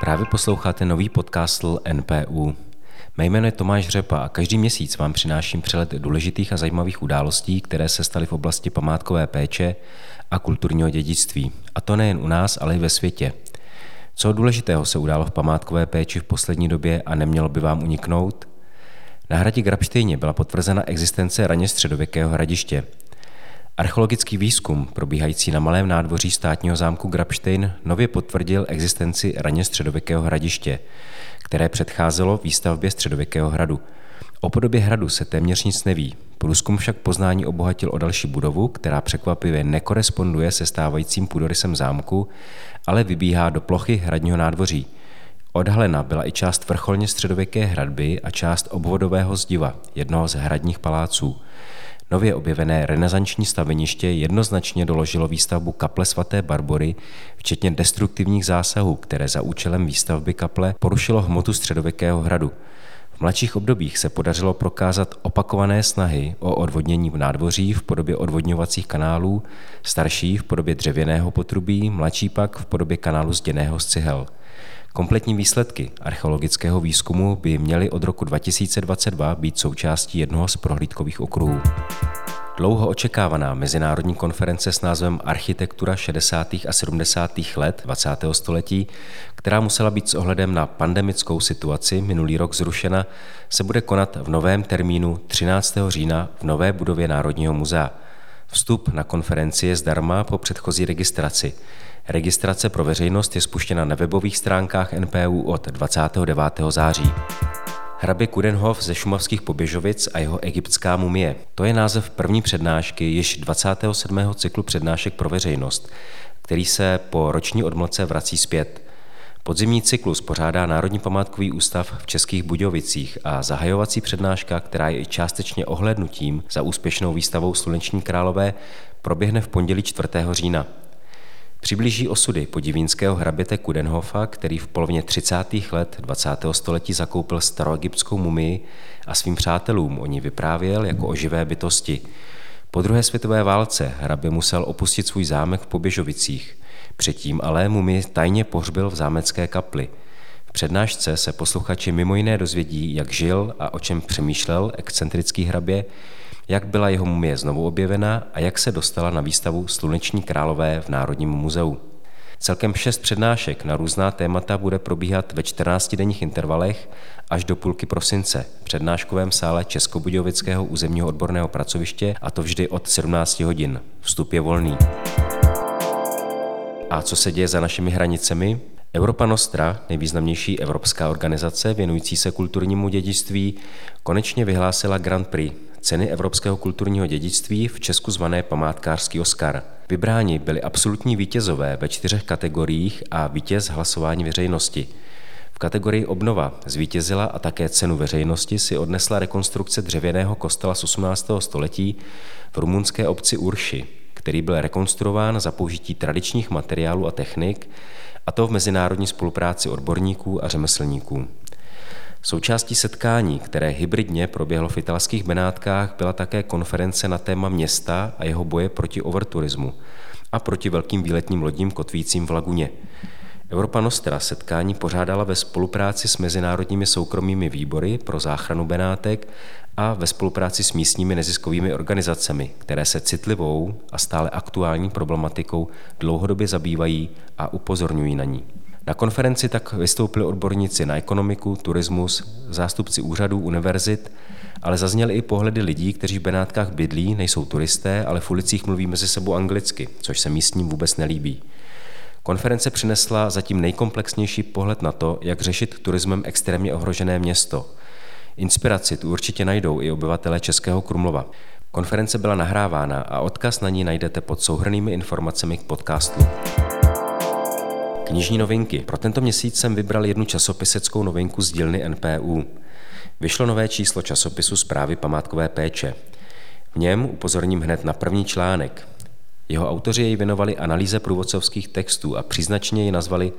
Právě posloucháte nový podcast NPU. Mé jméno je Tomáš Řepa a každý měsíc vám přináším přelet důležitých a zajímavých událostí, které se staly v oblasti památkové péče a kulturního dědictví. A to nejen u nás, ale i ve světě. Co důležitého se událo v památkové péči v poslední době a nemělo by vám uniknout? Na hradě Grabštejně byla potvrzena existence raně středověkého hradiště – Archeologický výzkum, probíhající na malém nádvoří státního zámku Grabštejn, nově potvrdil existenci raně středověkého hradiště, které předcházelo výstavbě středověkého hradu. O podobě hradu se téměř nic neví. Průzkum však poznání obohatil o další budovu, která překvapivě nekoresponduje se stávajícím půdorysem zámku, ale vybíhá do plochy hradního nádvoří. Odhalena byla i část vrcholně středověké hradby a část obvodového zdiva, jednoho z hradních paláců. Nově objevené renesanční staveniště jednoznačně doložilo výstavbu kaple svaté Barbory, včetně destruktivních zásahů, které za účelem výstavby kaple porušilo hmotu středověkého hradu. V mladších obdobích se podařilo prokázat opakované snahy o odvodnění v nádvoří v podobě odvodňovacích kanálů, starší v podobě dřevěného potrubí, mladší pak v podobě kanálu zděného z cihel. Kompletní výsledky archeologického výzkumu by měly od roku 2022 být součástí jednoho z prohlídkových okruhů. Dlouho očekávaná mezinárodní konference s názvem Architektura 60. a 70. let 20. století, která musela být s ohledem na pandemickou situaci minulý rok zrušena, se bude konat v novém termínu 13. října v nové budově Národního muzea. Vstup na konferenci je zdarma po předchozí registraci. Registrace pro veřejnost je spuštěna na webových stránkách NPU od 29. září. Hrabě Kudenhof ze šumavských poběžovic a jeho egyptská mumie. To je název první přednášky již 27. cyklu přednášek pro veřejnost, který se po roční odmlce vrací zpět. Podzimní cyklus pořádá Národní památkový ústav v Českých Budějovicích a zahajovací přednáška, která je i částečně ohlednutím za úspěšnou výstavou Sluneční králové, proběhne v pondělí 4. října. Přiblíží osudy podivínského hraběte Kudenhofa, který v polovině 30. let 20. století zakoupil staroegyptskou mumii a svým přátelům o ní vyprávěl jako o živé bytosti. Po druhé světové válce hrabě musel opustit svůj zámek v Poběžovicích. Předtím ale mumii tajně pohřbil v zámecké kapli. V přednášce se posluchači mimo jiné dozvědí, jak žil a o čem přemýšlel excentrický hrabě, jak byla jeho mumie znovu objevena a jak se dostala na výstavu Sluneční králové v Národním muzeu. Celkem šest přednášek na různá témata bude probíhat ve 14-denních intervalech až do půlky prosince v přednáškovém sále Českobudějovického územního odborného pracoviště a to vždy od 17 hodin. Vstup je volný. A co se děje za našimi hranicemi? Europa Nostra, nejvýznamnější evropská organizace věnující se kulturnímu dědictví, konečně vyhlásila Grand Prix, ceny Evropského kulturního dědictví v Česku zvané památkářský Oscar. Vybráni byli absolutní vítězové ve čtyřech kategoriích a vítěz hlasování veřejnosti. V kategorii obnova zvítězila a také cenu veřejnosti si odnesla rekonstrukce dřevěného kostela z 18. století v rumunské obci Urši, který byl rekonstruován za použití tradičních materiálů a technik, a to v mezinárodní spolupráci odborníků a řemeslníků. Součástí setkání, které hybridně proběhlo v italských Benátkách, byla také konference na téma města a jeho boje proti overturismu a proti velkým výletním lodím kotvícím v laguně. Europa Nostra setkání pořádala ve spolupráci s mezinárodními soukromými výbory pro záchranu Benátek a ve spolupráci s místními neziskovými organizacemi, které se citlivou a stále aktuální problematikou dlouhodobě zabývají a upozorňují na ní. Na konferenci tak vystoupili odborníci na ekonomiku, turismus, zástupci úřadů, univerzit, ale zazněly i pohledy lidí, kteří v Benátkách bydlí, nejsou turisté, ale v ulicích mluví mezi sebou anglicky, což se místním vůbec nelíbí. Konference přinesla zatím nejkomplexnější pohled na to, jak řešit turismem extrémně ohrožené město. Inspiraci tu určitě najdou i obyvatelé Českého Krumlova. Konference byla nahrávána a odkaz na ní najdete pod souhrnými informacemi k podcastu. Knižní novinky. Pro tento měsíc jsem vybral jednu časopiseckou novinku z dílny NPU. Vyšlo nové číslo časopisu Zprávy památkové péče. V něm upozorním hned na první článek. Jeho autoři jej věnovali analýze průvodcovských textů a příznačně ji nazvali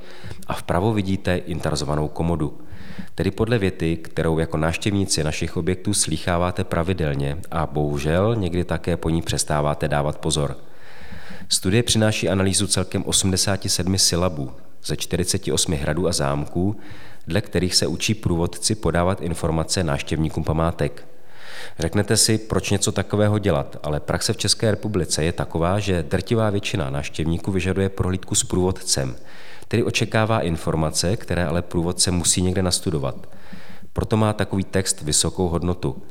a vpravo vidíte interzovanou komodu. Tedy podle věty, kterou jako návštěvníci našich objektů slýcháváte pravidelně a bohužel někdy také po ní přestáváte dávat pozor. Studie přináší analýzu celkem 87 silabů ze 48 hradů a zámků, dle kterých se učí průvodci podávat informace návštěvníkům památek. Řeknete si, proč něco takového dělat, ale praxe v České republice je taková, že drtivá většina návštěvníků vyžaduje prohlídku s průvodcem, který očekává informace, které ale průvodce musí někde nastudovat. Proto má takový text vysokou hodnotu.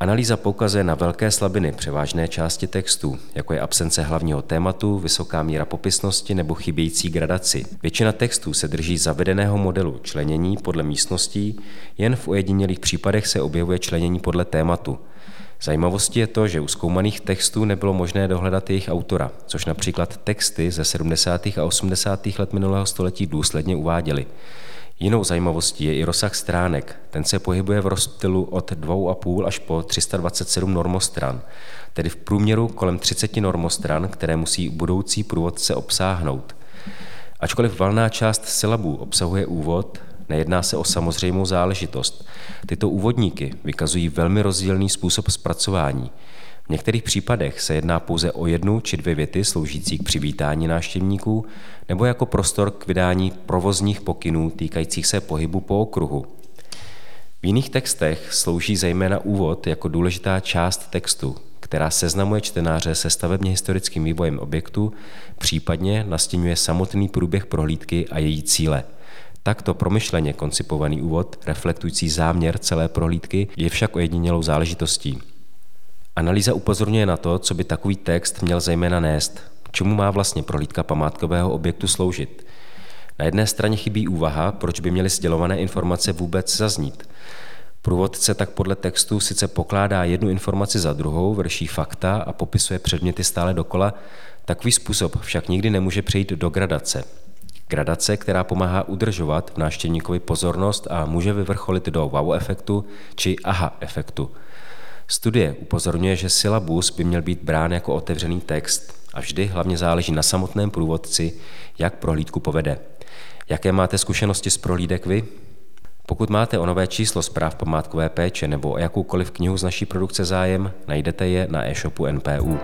Analýza poukazuje na velké slabiny převážné části textu, jako je absence hlavního tématu, vysoká míra popisnosti nebo chybějící gradaci. Většina textů se drží zavedeného modelu členění podle místností, jen v ojedinělých případech se objevuje členění podle tématu. Zajímavostí je to, že u zkoumaných textů nebylo možné dohledat jejich autora, což například texty ze 70. a 80. let minulého století důsledně uváděly. Jinou zajímavostí je i rozsah stránek. Ten se pohybuje v rozptylu od 2,5 až po 327 normostran, tedy v průměru kolem 30 normostran, které musí budoucí průvodce obsáhnout. Ačkoliv valná část syllabů obsahuje úvod, nejedná se o samozřejmou záležitost. Tyto úvodníky vykazují velmi rozdílný způsob zpracování – v některých případech se jedná pouze o jednu či dvě věty sloužící k přivítání návštěvníků nebo jako prostor k vydání provozních pokynů týkajících se pohybu po okruhu. V jiných textech slouží zejména úvod jako důležitá část textu, která seznamuje čtenáře se stavebně historickým vývojem objektu, případně nastěňuje samotný průběh prohlídky a její cíle. Takto promyšleně koncipovaný úvod, reflektující záměr celé prohlídky, je však ojedinělou záležitostí. Analýza upozorňuje na to, co by takový text měl zejména nést, čemu má vlastně prohlídka památkového objektu sloužit. Na jedné straně chybí úvaha, proč by měly sdělované informace vůbec zaznít. Průvodce tak podle textu sice pokládá jednu informaci za druhou, vrší fakta a popisuje předměty stále dokola, takový způsob však nikdy nemůže přejít do gradace. Gradace, která pomáhá udržovat v návštěvníkovi pozornost a může vyvrcholit do wow efektu či aha efektu – Studie upozorňuje, že syllabus by měl být brán jako otevřený text a vždy hlavně záleží na samotném průvodci, jak prohlídku povede. Jaké máte zkušenosti z prohlídek vy? Pokud máte o nové číslo zpráv památkové péče nebo o jakoukoliv knihu z naší produkce zájem, najdete je na e-shopu NPU.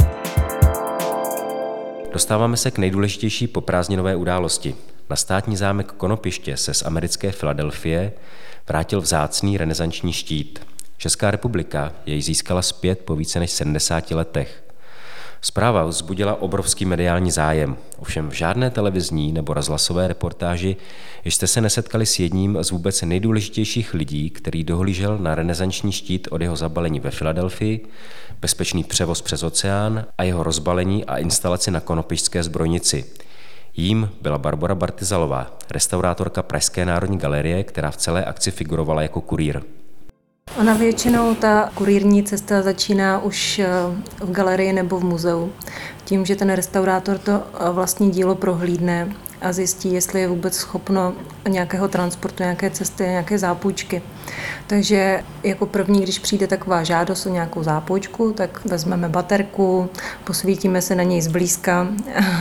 Dostáváme se k nejdůležitější poprázdninové události. Na státní zámek Konopiště se z americké Filadelfie vrátil vzácný renesanční štít – Česká republika jej získala zpět po více než 70 letech. Zpráva vzbudila obrovský mediální zájem, ovšem v žádné televizní nebo rozhlasové reportáži jste se nesetkali s jedním z vůbec nejdůležitějších lidí, který dohlížel na renesanční štít od jeho zabalení ve Filadelfii, bezpečný převoz přes oceán a jeho rozbalení a instalaci na Konopišské zbrojnici. Jím byla Barbara Bartizalová, restaurátorka Pražské národní galerie, která v celé akci figurovala jako kurýr. Ona většinou ta kurírní cesta začíná už eh, v galerii nebo v muzeu. Tím, že ten restaurátor to eh, vlastní dílo prohlídne a zjistí, jestli je vůbec schopno nějakého transportu, nějaké cesty, nějaké zápůjčky. Takže jako první, když přijde taková žádost o nějakou zápůjčku, tak vezmeme baterku, posvítíme se na něj zblízka,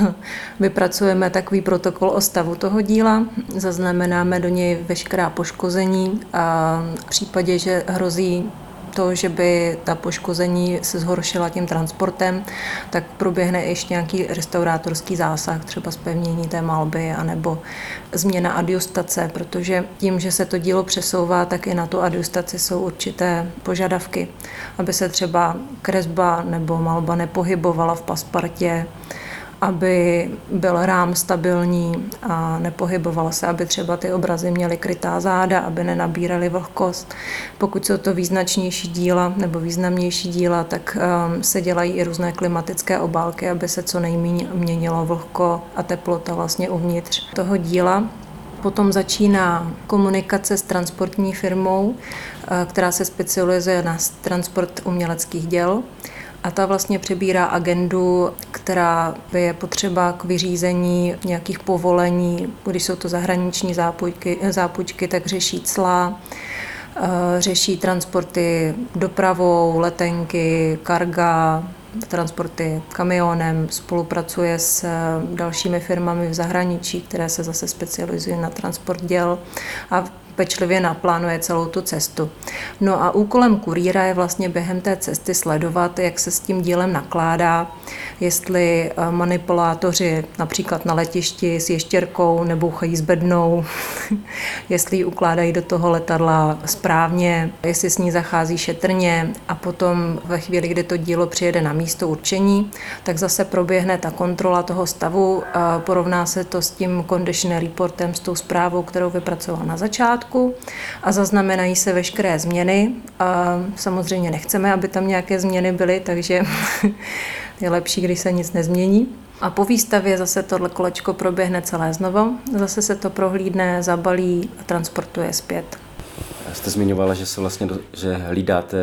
vypracujeme takový protokol o stavu toho díla, zaznamenáme do něj veškerá poškození a v případě, že hrozí to, že by ta poškození se zhoršila tím transportem, tak proběhne ještě nějaký restaurátorský zásah, třeba zpevnění té malby, anebo změna adjustace, protože tím, že se to dílo přesouvá, tak i na tu adjustaci jsou určité požadavky, aby se třeba kresba nebo malba nepohybovala v paspartě, aby byl rám stabilní a nepohyboval se, aby třeba ty obrazy měly krytá záda, aby nenabíraly vlhkost. Pokud jsou to význačnější díla nebo významnější díla, tak um, se dělají i různé klimatické obálky, aby se co nejméně měnilo vlhko a teplota vlastně uvnitř toho díla. Potom začíná komunikace s transportní firmou, uh, která se specializuje na transport uměleckých děl a ta vlastně přebírá agendu, která je potřeba k vyřízení nějakých povolení, když jsou to zahraniční zápůjky, zápůjčky, tak řeší cla, eh, řeší transporty dopravou, letenky, karga, transporty kamionem, spolupracuje s dalšími firmami v zahraničí, které se zase specializují na transport děl. A pečlivě naplánuje celou tu cestu. No a úkolem kurýra je vlastně během té cesty sledovat, jak se s tím dílem nakládá, jestli eh, manipulátoři například na letišti s ještěrkou nebouchají s bednou, jestli ji ukládají do toho letadla správně, jestli s ní zachází šetrně a potom ve chvíli, kdy to dílo přijede na místo určení, tak zase proběhne ta kontrola toho stavu, porovná se to s tím condition reportem, s tou zprávou, kterou vypracoval na začátku a zaznamenají se veškeré změny. A samozřejmě nechceme, aby tam nějaké změny byly, takže je lepší, když se nic nezmění. A po výstavě zase tohle kolečko proběhne celé znovu, zase se to prohlídne, zabalí a transportuje zpět. Jste zmiňovala, že se vlastně, že hlídáte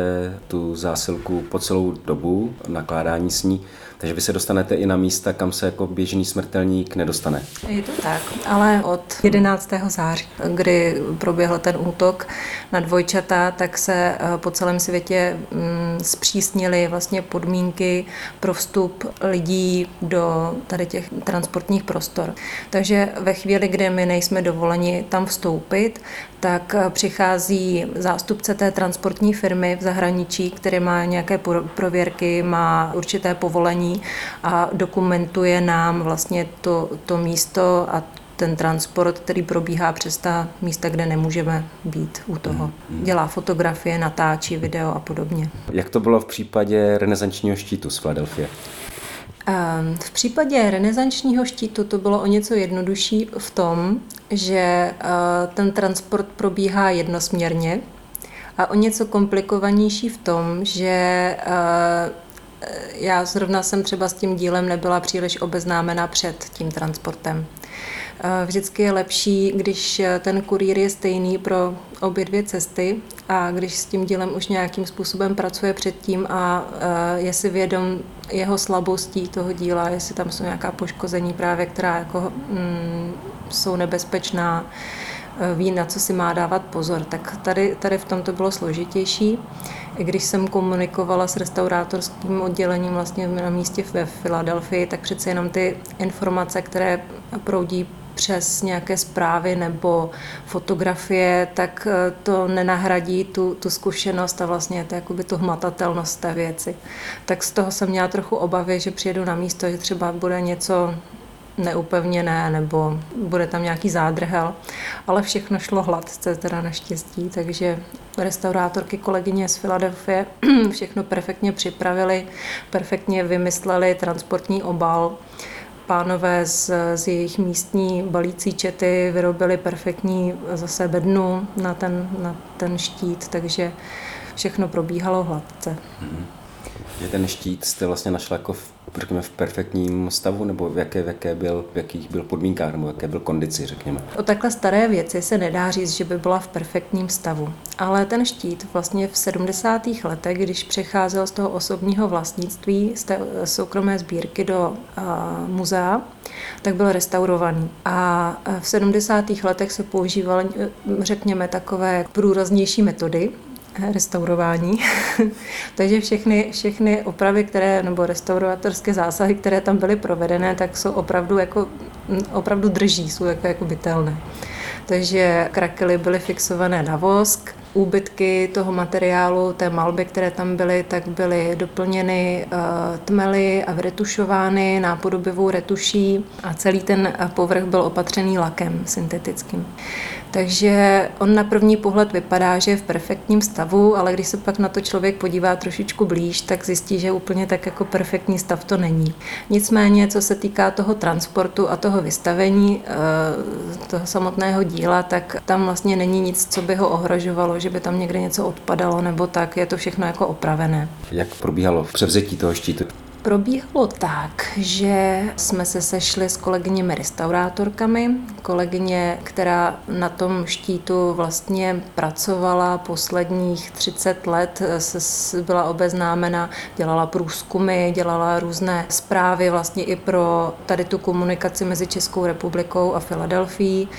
tu zásilku po celou dobu nakládání s ní. Takže vy se dostanete i na místa, kam se jako běžný smrtelník nedostane. Je to tak, ale od 11. září, kdy proběhl ten útok na dvojčata, tak se eh, po celém světě mm, zpřísnily vlastně podmínky pro vstup lidí do tady těch transportních prostor. Takže ve chvíli, kdy my nejsme dovoleni tam vstoupit, tak eh, přichází zástupce té transportní firmy v zahraničí, který má nějaké prověrky, má určité povolení a dokumentuje nám vlastně to, to místo a ten transport, který probíhá přes ta místa, kde nemůžeme být u toho. Hmm. Dělá fotografie, natáčí video a podobně. Jak to bylo v případě renesančního štítu z Filadelfie? Ehm, v případě renesančního štítu to bylo o něco jednodušší v tom, že eh, ten transport probíhá jednosměrně a o něco komplikovanější v tom, že eh, já zrovna jsem třeba s tím dílem nebyla příliš obeznámena před tím transportem. Eh, vždycky je lepší, když ten kurýr je stejný pro obě dvě cesty a když s tím dílem už nějakým způsobem pracuje předtím a eh, je si vědom jeho slabostí toho díla, jestli tam jsou nějaká poškození právě, která jako, mm, jsou nebezpečná, eh, ví, na co si má dávat pozor. Tak tady, tady v tom to bylo složitější. I když jsem komunikovala s restaurátorským oddělením vlastně na místě ve Filadelfii, tak přece jenom ty informace, které proudí přes nějaké zprávy nebo fotografie, tak eh, to nenahradí tu, tu zkušenost a vlastně to jakoby tu hmatatelnost té věci. Tak z toho jsem měla trochu obavy, že přijedu na místo, že třeba bude něco neupevněné nebo bude tam nějaký zádrhel, ale všechno šlo hladce teda naštěstí, takže restaurátorky kolegyně z Filadelfie všechno perfektně připravili, perfektně vymysleli transportní obal. Pánové z, z jejich místní balící čety vyrobili perfektní zase bednu na ten, na ten štít, takže všechno probíhalo hladce. Mm-hmm. Ten štít jste vlastně našla jako v řekněme, v perfektním stavu, nebo v, jaké, v, jaké byl, v jakých byl podmínkách, nebo v jaké byl kondici, řekněme? O takhle staré věci se nedá říct, že by byla v perfektním stavu. Ale ten štít vlastně v 70. letech, když přecházel z toho osobního vlastnictví, z té soukromé sbírky do uh, muzea, tak byl restaurovaný. A v 70. letech se používaly, řekněme, takové průraznější metody, restaurování. Takže všechny, všechny opravy, které, nebo restauratorské zásahy, které tam byly provedené, tak jsou opravdu, jako, opravdu drží, jsou jako, jako bytelné. Takže krakely byly fixované na vosk, úbytky toho materiálu, té malby, které tam byly, tak byly doplněny uh, tmely a vyretušovány nápodobivou retuší a celý ten povrch byl opatřený lakem syntetickým. Takže on na první pohled vypadá, že je v perfektním stavu, ale když se pak na to člověk podívá trošičku blíž, tak zjistí, že úplně tak jako perfektní stav to není. Nicméně, co se týká toho transportu a toho vystavení eh, toho samotného díla, tak tam vlastně není nic, co by ho ohrožovalo, že by tam někde něco odpadalo nebo tak, je to všechno jako opravené. Jak probíhalo převzetí toho štítu? Probíhalo tak, že jsme se sešli s kolegyněmi restaurátorkami, kolegyně, která na tom štítu vlastně pracovala posledních 30 let, se byla obeznámena, dělala průzkumy, dělala různé zprávy vlastně i pro tady tu komunikaci mezi Českou republikou a Filadelfií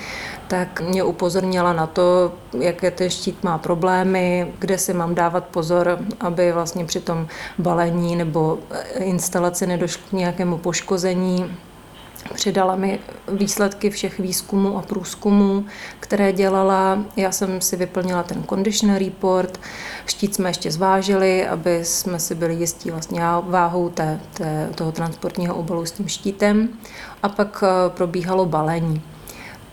tak mě upozornila na to, jaké ten štít má problémy, kde si mám dávat pozor, aby vlastně při tom balení nebo instalaci nedošlo k nějakému poškození Přidala mi výsledky všech výzkumů a průzkumů, které dělala. Já jsem si vyplnila ten condition report, štít jsme ještě zvážili, aby jsme si byli jistí vlastně váhou té, té, toho transportního obalu s tím štítem. A pak eh, probíhalo balení.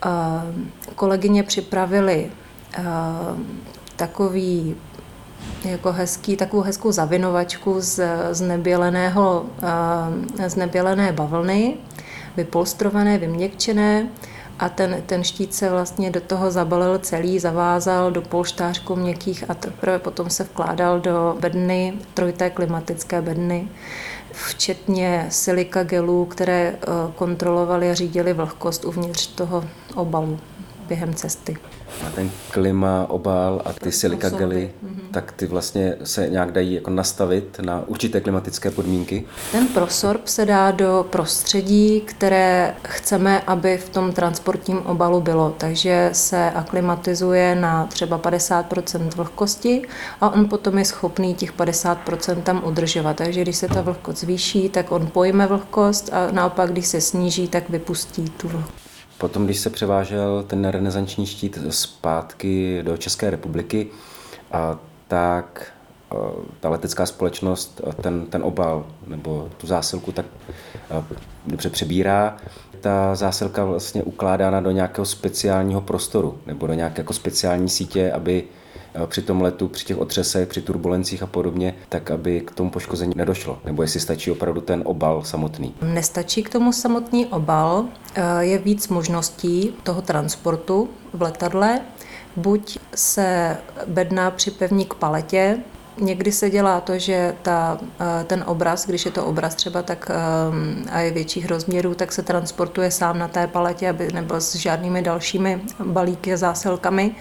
Eh, kolegyně připravili eh, takový jako hezký, takovou hezkou zavinovačku z, z, neběleného, z nebělené bavlny, vypolstrované, vyměkčené a ten, ten štít se vlastně do toho zabalil celý, zavázal do polštářků měkkých a teprve potom se vkládal do bedny, trojité klimatické bedny, včetně silika gelů, které eh, kontrolovaly a řídily vlhkost uvnitř toho obalu během cesty. A ten klima, obal a ty silika gely, mm-hmm. tak ty vlastně se nějak dají jako nastavit na určité klimatické podmínky? Ten prosorb se dá do prostředí, které chceme, aby v tom transportním obalu bylo. Takže se aklimatizuje na třeba 50% vlhkosti a on potom je schopný těch 50% tam udržovat. Takže když se ta vlhkost zvýší, tak on pojme vlhkost a naopak, když se sníží, tak vypustí tu vlhkost. Potom, když se převážel ten renesanční štít zpátky do České republiky, tak ta letecká společnost ten, ten obal nebo tu zásilku tak dobře přebírá. Ta zásilka vlastně ukládána do nějakého speciálního prostoru nebo do nějaké jako speciální sítě, aby při tom letu, při těch otřesech, při turbulencích a podobně, tak aby k tomu poškození nedošlo? Nebo jestli stačí opravdu ten obal samotný? Nestačí k tomu samotný obal, eh, je víc možností toho transportu v letadle. Buď se bedna připevní k paletě, Někdy se dělá to, že ta, eh, ten obraz, když je to obraz třeba tak eh, a je větších rozměrů, tak se transportuje sám na té paletě, aby nebyl s žádnými dalšími balíky a zásilkami.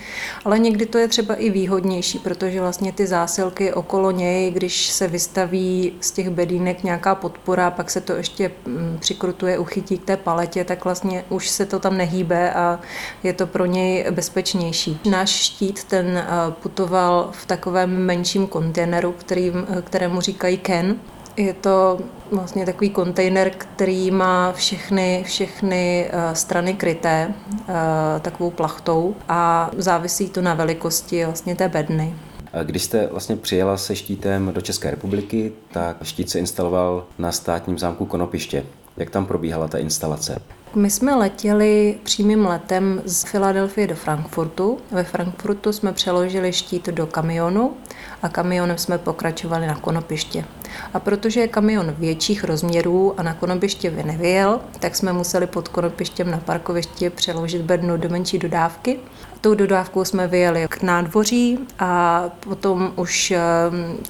Ale někdy to je třeba i výhodnější, protože vlastně ty zásilky okolo něj, když se vystaví z těch bedínek nějaká podpora, pak se to ještě mm, přikrutuje, uchytí k té paletě, tak vlastně už se to tam nehýbe a je to pro něj bezpečnější. Náš štít ten eh, putoval v takovém menším kontextu kontejneru, který, kterému říkají Ken. Je to vlastně takový kontejner, který má všechny, všechny eh, strany kryté eh, takovou plachtou a závisí to na velikosti vlastně té bedny. Když jste vlastně přijela se štítem do České republiky, tak štít se instaloval na státním zámku Konopiště. Jak tam probíhala ta instalace? My jsme letěli přímým letem z Filadelfie do Frankfurtu. Ve Frankfurtu jsme přeložili štít do kamionu a kamionem jsme pokračovali na konopiště. A protože je kamion větších rozměrů a na konopiště by nevyjel, tak jsme museli pod konopištěm na parkovišti přeložit bednu do menší dodávky. Tou dodávkou jsme vyjeli k nádvoří a potom už ehm,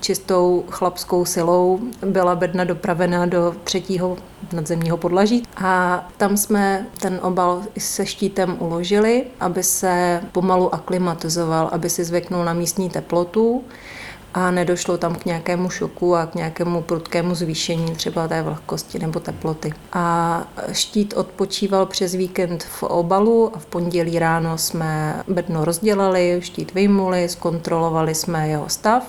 čistou chlapskou silou byla bedna dopravena do třetího nadzemního podlaží a tam jsme ten obal se štítem uložili, aby se pomalu aklimatizoval, aby si zvyknul na místní teplotu a nedošlo tam k nějakému šoku a k nějakému prudkému zvýšení třeba té vlhkosti nebo teploty. A štít odpočíval přes víkend v obalu a v pondělí ráno jsme bedno rozdělali, štít vyjmuli, zkontrolovali jsme jeho stav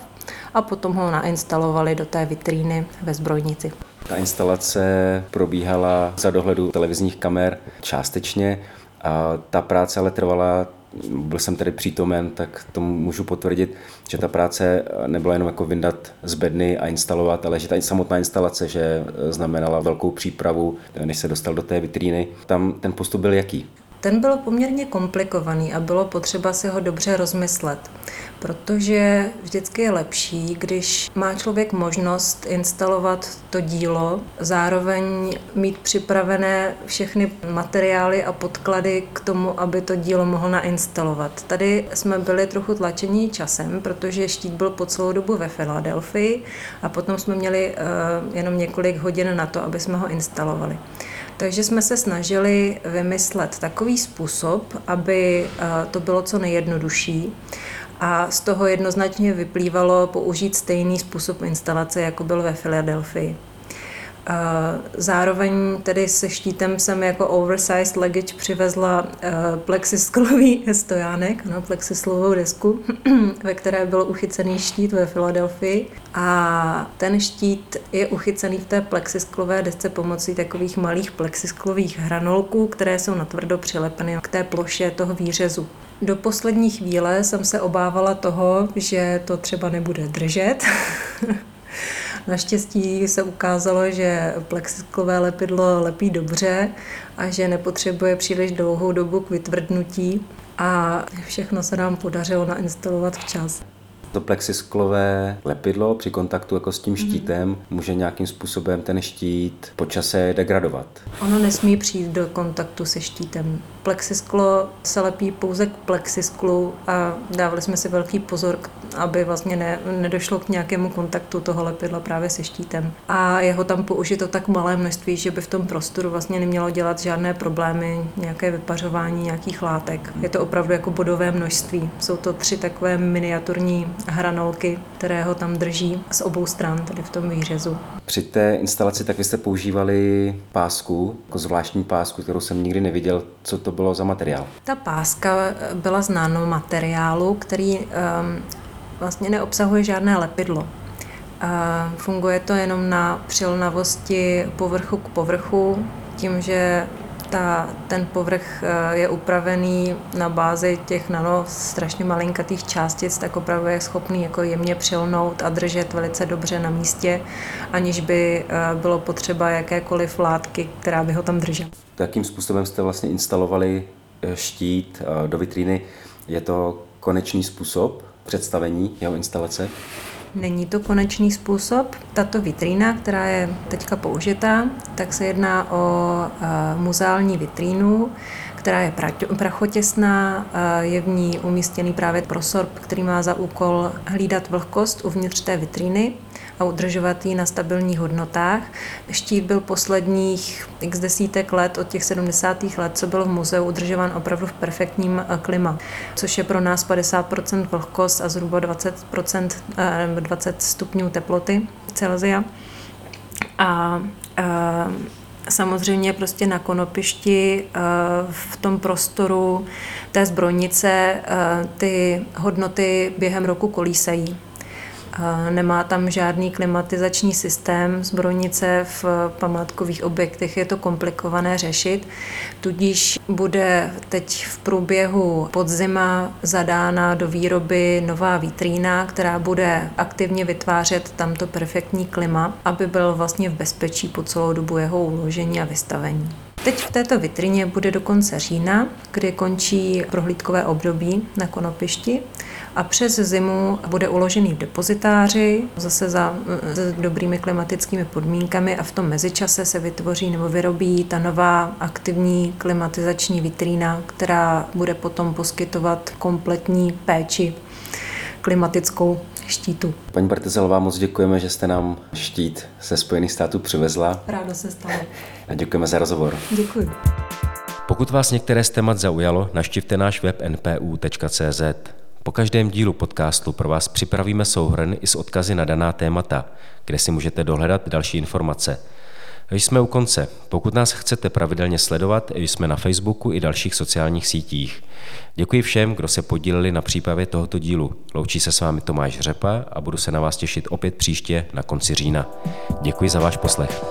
a potom ho nainstalovali do té vitríny ve zbrojnici. Ta instalace probíhala za dohledu televizních kamer částečně a ta práce ale trvala byl jsem tedy přítomen, tak to můžu potvrdit, že ta práce nebyla jenom jako vyndat z bedny a instalovat, ale že ta samotná instalace, že znamenala velkou přípravu, než se dostal do té vitríny. Tam ten postup byl jaký? Ten byl poměrně komplikovaný a bylo potřeba si ho dobře rozmyslet, protože vždycky je lepší, když má člověk možnost instalovat to dílo, zároveň mít připravené všechny materiály a podklady k tomu, aby to dílo mohl nainstalovat. Tady jsme byli trochu tlačení časem, protože štít byl po celou dobu ve Filadelfii a potom jsme měli uh, jenom několik hodin na to, aby jsme ho instalovali. Takže jsme se snažili vymyslet takový způsob, aby eh, to bylo co nejjednodušší. A z toho jednoznačně vyplývalo použít stejný způsob instalace, jako byl ve Filadelfii. Zároveň tedy se štítem jsem jako oversized luggage přivezla plexisklový stojánek, no, plexislovou desku, ve které byl uchycený štít ve Filadelfii. A ten štít je uchycený v té plexisklové desce pomocí takových malých plexisklových hranolků, které jsou natvrdo přilepeny k té ploše toho výřezu. Do poslední chvíle jsem se obávala toho, že to třeba nebude držet. Naštěstí se ukázalo, že plexiklové lepidlo lepí dobře a že nepotřebuje příliš dlouhou dobu k vytvrdnutí a všechno se nám podařilo nainstalovat včas. To plexisklové lepidlo při kontaktu jako s tím mhm. štítem mm-hmm. může nějakým způsobem ten štít po čase degradovat. Ono nesmí přijít do kontaktu se štítem. Plexisklo se lepí pouze k plexisklu a dávali jsme si velký pozor, aby vlastně ne, nedošlo k nějakému kontaktu toho lepidla právě se štítem. A jeho tam použito tak malé množství, že by v tom prostoru vlastně nemělo dělat žádné problémy, nějaké vypařování nějakých látek. Je to opravdu jako bodové množství. Jsou to tři takové miniaturní hranolky, které ho tam drží z obou stran, tedy v tom výřezu. Při té instalaci tak vy jste používali pásku, jako zvláštní pásku, kterou jsem nikdy neviděl. Co to bylo za materiál? Ta páska byla z nanomateriálu, který um, vlastně neobsahuje žádné lepidlo. A funguje to jenom na přilnavosti povrchu k povrchu, tím, že ta, ten povrch eh, je upravený na bázi těch nano strašně malinkatých částic, tak opravdu je schopný jako jemně přilnout a držet velice dobře na místě, aniž by eh, bylo potřeba jakékoliv látky, která by ho tam držela. Jakým způsobem jste vlastně instalovali eh, štít do vitríny? Je to konečný způsob představení jeho instalace? Není to konečný způsob. Tato vitrína, která je teďka použitá, tak se jedná o muzeální vitrínu, která je prachotěsná, je v ní umístěný právě prosorb, který má za úkol hlídat vlhkost uvnitř té vitríny a udržovat ji na stabilních hodnotách. Štít byl posledních x desítek let, od těch 70. let, co byl v muzeu udržován opravdu v perfektním eh, klima, což je pro nás 50% vlhkost a zhruba 20%, 20 eh, stupňů teploty Celzia. A, a samozřejmě prostě na konopišti eh, v tom prostoru té zbrojnice ty hodnoty během roku kolísají. Nemá tam žádný klimatizační systém. Zbrojnice v památkových objektech je to komplikované řešit, tudíž bude teď v průběhu podzima zadána do výroby nová vitrína, která bude aktivně vytvářet tamto perfektní klima, aby byl vlastně v bezpečí po celou dobu jeho uložení a vystavení. Teď v této vitrině bude do konce října, kdy končí prohlídkové období na konopišti a přes zimu bude uložený v depozitáři, zase za s dobrými klimatickými podmínkami a v tom mezičase se vytvoří nebo vyrobí ta nová aktivní klimatizační vitrína, která bude potom poskytovat kompletní péči klimatickou štítu. Paní Bartezelová, moc děkujeme, že jste nám štít ze Spojených států přivezla. Ráda se stalo. A děkujeme za rozhovor. Děkuji. Pokud vás některé z témat zaujalo, naštivte náš web npu.cz. Po každém dílu podcastu pro vás připravíme souhrn i s odkazy na daná témata, kde si můžete dohledat další informace. Jsme u konce. Pokud nás chcete pravidelně sledovat, jsme na Facebooku i dalších sociálních sítích. Děkuji všem, kdo se podíleli na přípravě tohoto dílu. Loučí se s vámi Tomáš Řepa a budu se na vás těšit opět příště na konci října. Děkuji za váš poslech.